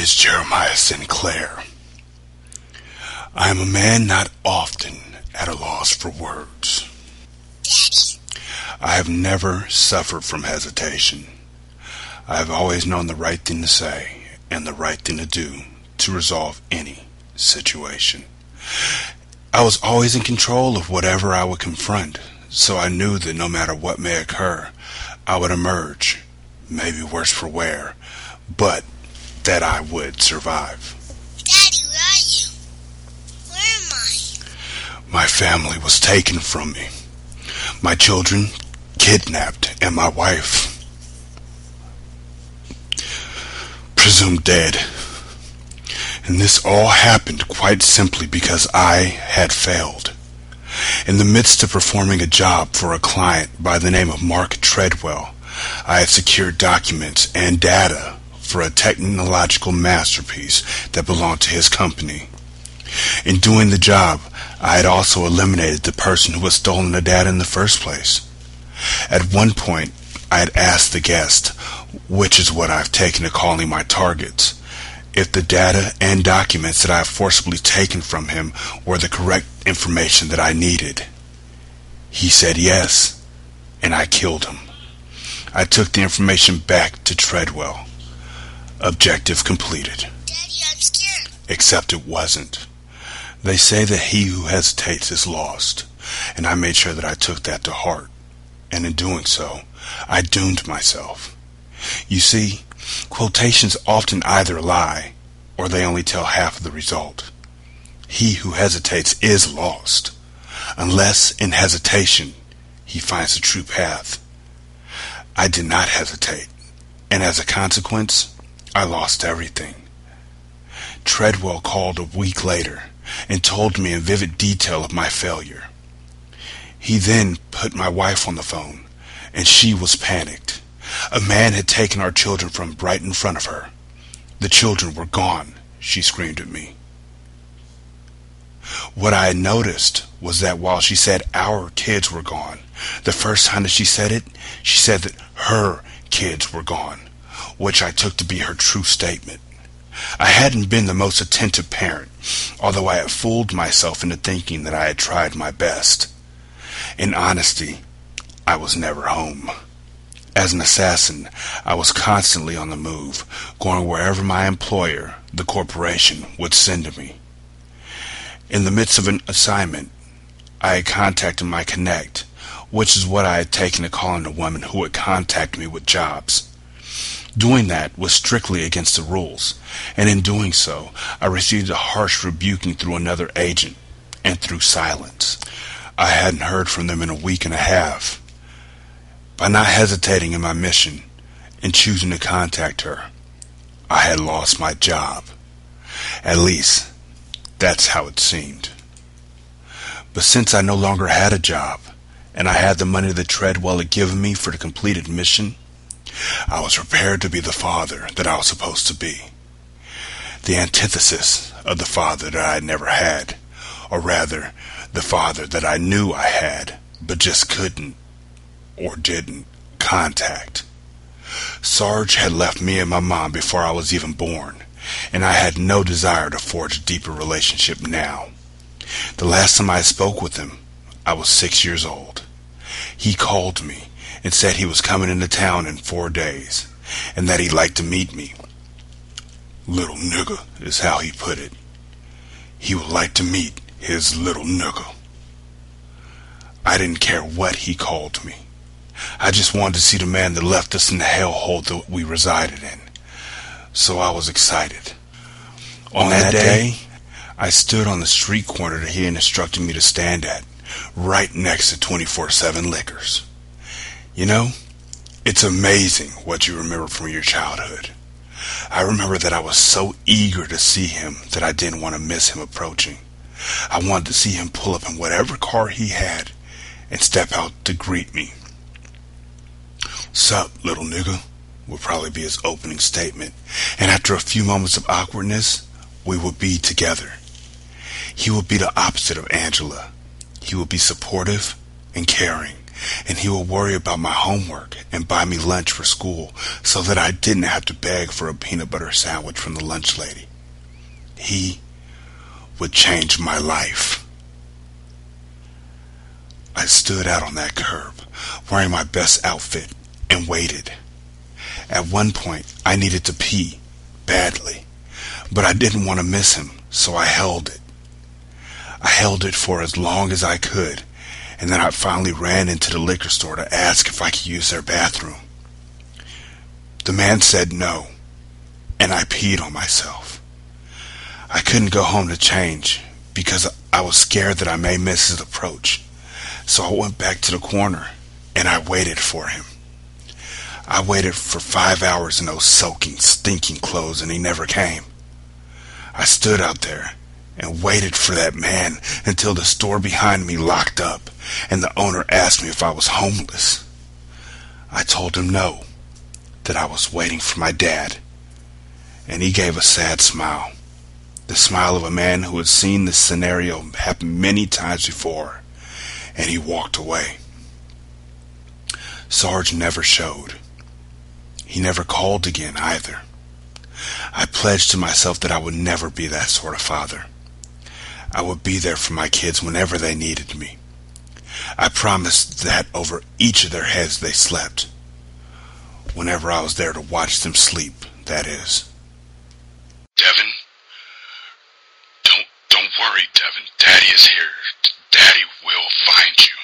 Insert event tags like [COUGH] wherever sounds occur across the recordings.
is Jeremiah Sinclair. I am a man not often at a loss for words. Daddy? I have never suffered from hesitation. I have always known the right thing to say and the right thing to do to resolve any situation. I was always in control of whatever I would confront, so I knew that no matter what may occur, I would emerge, maybe worse for wear, but that I would survive. Daddy, where are you? Where am I? My family was taken from me. My children kidnapped and my wife presumed dead. And this all happened quite simply because I had failed. In the midst of performing a job for a client by the name of Mark Treadwell, I had secured documents and data for a technological masterpiece that belonged to his company. In doing the job, I had also eliminated the person who had stolen the data in the first place. At one point, I had asked the guest, which is what I've taken to calling my targets, if the data and documents that I have forcibly taken from him were the correct information that I needed. He said yes, and I killed him. I took the information back to Treadwell. Objective completed. Daddy, I'm scared. Except it wasn't. They say that he who hesitates is lost, and I made sure that I took that to heart. And in doing so, I doomed myself. You see, quotations often either lie, or they only tell half of the result. He who hesitates is lost, unless in hesitation he finds the true path. I did not hesitate, and as a consequence, I lost everything. Treadwell called a week later and told me in vivid detail of my failure. He then put my wife on the phone, and she was panicked. A man had taken our children from right in front of her. The children were gone, she screamed at me. What I had noticed was that while she said our kids were gone, the first time that she said it, she said that her kids were gone, which I took to be her true statement. I hadn't been the most attentive parent, although I had fooled myself into thinking that I had tried my best. In honesty, I was never home. As an assassin, I was constantly on the move, going wherever my employer, the corporation, would send me. In the midst of an assignment, I had contacted my Connect, which is what I had taken to calling the woman who would contact me with jobs. Doing that was strictly against the rules, and in doing so, I received a harsh rebuking through another agent and through silence. I hadn't heard from them in a week and a half. By not hesitating in my mission and choosing to contact her, I had lost my job. At least, that's how it seemed. But since I no longer had a job, and I had the money the Treadwell had given me for the completed mission, I was prepared to be the father that I was supposed to be. The antithesis of the father that I had never had, or rather, the father that I knew I had, but just couldn't, or didn't, contact. Sarge had left me and my mom before I was even born, and I had no desire to forge a deeper relationship now. The last time I spoke with him, I was six years old. He called me and said he was coming into town in four days, and that he'd like to meet me. Little nigger is how he put it. He would like to meet his little nigger. I didn't care what he called me. I just wanted to see the man that left us in the hellhole that we resided in. So I was excited. On that day, I stood on the street corner that he had instructed me to stand at, right next to 24-7 Liquors. You know, it's amazing what you remember from your childhood. I remember that I was so eager to see him that I didn't want to miss him approaching. I wanted to see him pull up in whatever car he had and step out to greet me. Sup, little nigga, would probably be his opening statement, and after a few moments of awkwardness, we would be together. He would be the opposite of Angela. He would be supportive and caring, and he would worry about my homework and buy me lunch for school so that I didn't have to beg for a peanut butter sandwich from the lunch lady. He would change my life. I stood out on that curb, wearing my best outfit, and waited. At one point, I needed to pee, badly, but I didn't want to miss him, so I held it. I held it for as long as I could, and then I finally ran into the liquor store to ask if I could use their bathroom. The man said no, and I peed on myself. I couldn't go home to change because I was scared that I may miss his approach. So I went back to the corner and I waited for him. I waited for five hours in those soaking, stinking clothes and he never came. I stood out there and waited for that man until the store behind me locked up and the owner asked me if I was homeless. I told him no, that I was waiting for my dad. And he gave a sad smile, the smile of a man who had seen this scenario happen many times before, and he walked away. Sarge never showed. He never called again either. I pledged to myself that I would never be that sort of father. I would be there for my kids whenever they needed me. I promised that over each of their heads they slept. Whenever I was there to watch them sleep, that is. Devin, don't don't worry, Devin. Daddy is here. Daddy will find you.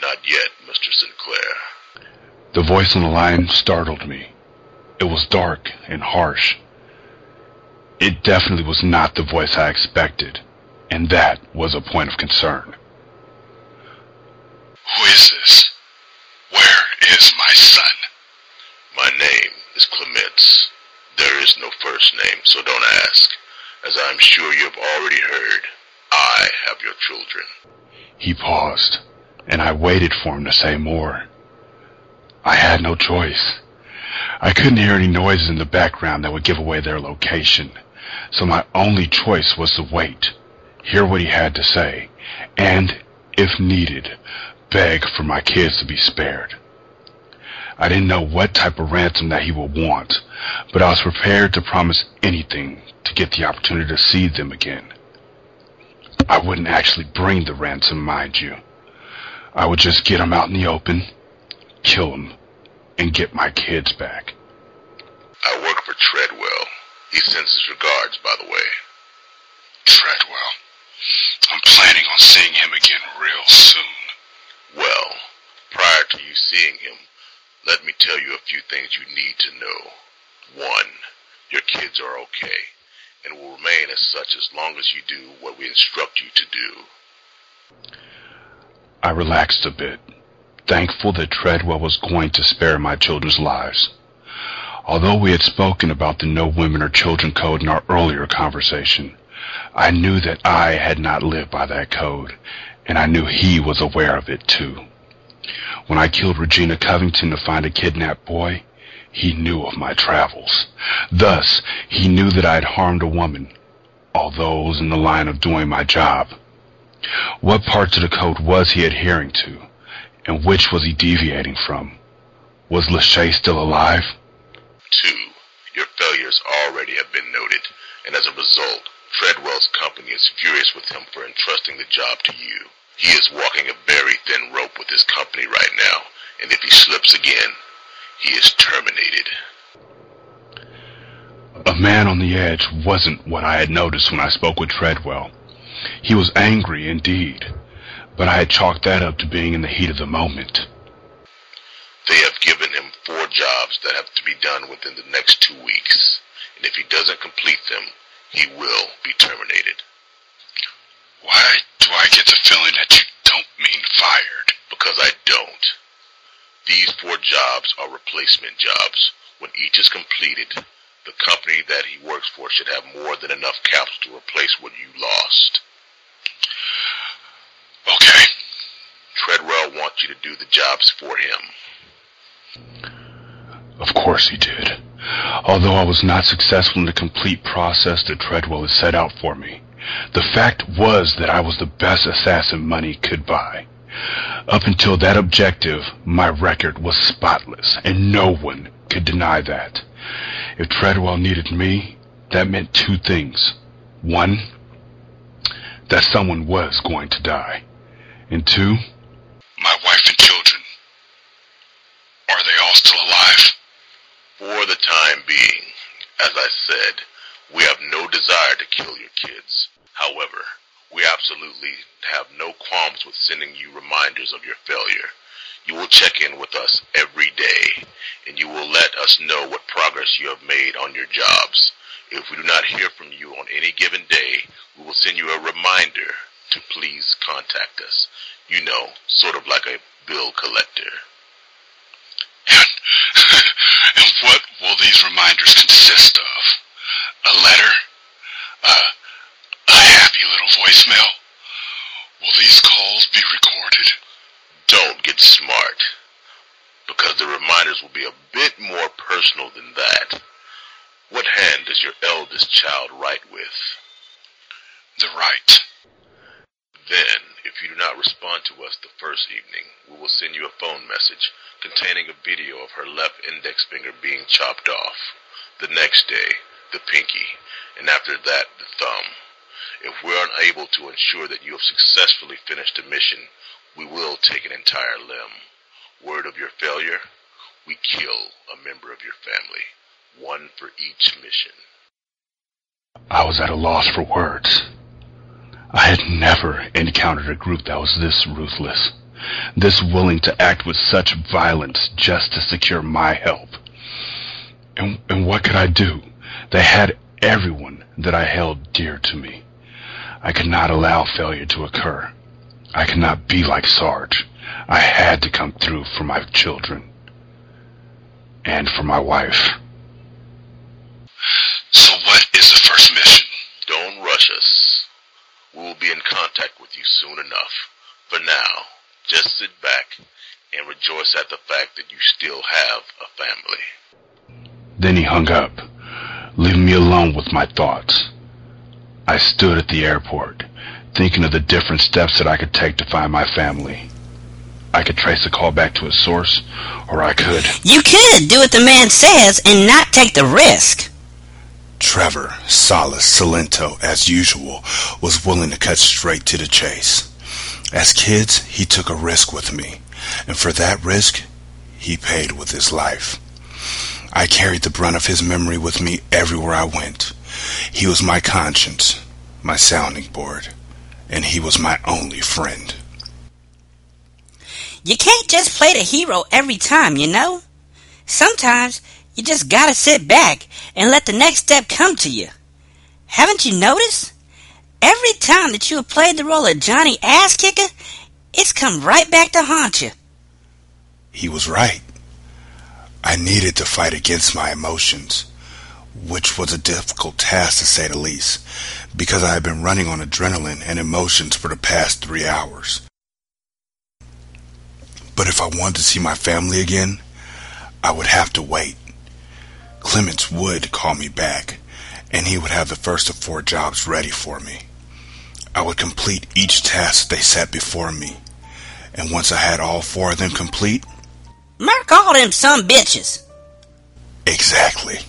Not yet, Mr. Sinclair. The voice on the line startled me. It was dark and harsh. It definitely was not the voice I expected, and that was a point of concern. Who is this? Where is my son? My name is Clements. There is no first name, so don't ask. As I'm sure you have already heard, I have your children. He paused, and I waited for him to say more. I had no choice. I couldn't hear any noises in the background that would give away their location, so my only choice was to wait, hear what he had to say, and, if needed, beg for my kids to be spared. I didn't know what type of ransom that he would want, but I was prepared to promise anything to get the opportunity to see them again. I wouldn't actually bring the ransom, mind you. I would just get them out in the open, kill them, and get my kids back. I work for Treadwell. He sends his regards, by the way. Treadwell. I'm planning on seeing him again real soon. Well, prior to you seeing him, let me tell you a few things you need to know. One, your kids are okay and will remain as such as long as you do what we instruct you to do. I relaxed a bit, thankful that Treadwell was going to spare my children's lives. Although we had spoken about the No Women or Children code in our earlier conversation, I knew that I had not lived by that code, and I knew he was aware of it too. When I killed Regina Covington to find a kidnapped boy, he knew of my travels. Thus, he knew that I had harmed a woman, although it was in the line of doing my job. What parts of the code was he adhering to, and which was he deviating from? Was Lachey still alive? Two, your failures already have been noted, and as a result, Treadwell's company is furious with him for entrusting the job to you. He is walking a very thin rope with his company right now, and if he slips again, he is terminated. A man on the edge wasn't what I had noticed when I spoke with Treadwell. He was angry indeed, but I had chalked that up to being in the heat of the moment. They have given four jobs that have to be done within the next two weeks, and if he doesn't complete them, he will be terminated. Why do I get the feeling that you don't mean fired? Because I don't. These four jobs are replacement jobs. When each is completed, the company that he works for should have more than enough capital to replace what you lost. Okay. Treadwell wants you to do the jobs for him. Of course he did. Although I was not successful in the complete process that Treadwell had set out for me, the fact was that I was the best assassin money could buy, Up until that objective, my record was spotless, and no one could deny that. If Treadwell needed me, that meant two things. One, that someone was going to die. And two, My wife and children. Are they all still alive? For the time being, as I said, we have no desire to kill your kids. However, we absolutely have no qualms with sending you reminders of your failure. You will check in with us every day, and you will let us know what progress you have made on your jobs. If we do not hear from you on any given day, we will send you a reminder to please contact us. You know, sort of like a bill collector. And, [LAUGHS] and what will these reminders consist of? A letter? A, a happy little voicemail? Will these calls be recorded? Don't get smart, because the reminders will be a bit more personal than that. What hand does your eldest child write with? The right. Then, if you do not respond to us the first evening, we will send you a phone message containing a video of her left index finger being chopped off. The next day, the pinky, and after that, the thumb. If we're unable to ensure that you have successfully finished the mission, we will take an entire limb. Word of your failure, we kill a member of your family. One for each mission. I was at a loss for words. I had never encountered a group that was this ruthless, this willing to act with such violence just to secure my help. And, and what could I do? They had everyone that I held dear to me. I could not allow failure to occur. I could not be like Sarge. I had to come through for my children. And for my wife. So what is the first mission? Don't rush us. We will be in contact with you soon enough. For now, just sit back and rejoice at the fact that you still have a family. Then he hung up, leaving me alone with my thoughts. I stood at the airport, thinking of the different steps that I could take to find my family. I could trace the call back to its source, or I could. You could do what the man says and not take the risk. Trevor, Solace, Solento, as usual, was willing to cut straight to the chase. As kids, he took a risk with me, and for that risk, he paid with his life. I carried the brunt of his memory with me everywhere I went. He was my conscience, my sounding board, and he was my only friend. You can't just play the hero every time, you know? Sometimes you just gotta sit back and let the next step come to you. Haven't you noticed? Every time that you have played the role of Johnny Ass Kicker, it's come right back to haunt you. He was right. I needed to fight against my emotions, which was a difficult task to say the least, because I had been running on adrenaline and emotions for the past three hours. But if I wanted to see my family again, I would have to wait. Clements would call me back, and he would have the first of four jobs ready for me. I would complete each task they set before me, and once I had all four of them complete, Murk all them some bitches. exactly.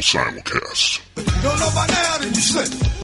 Simulcast.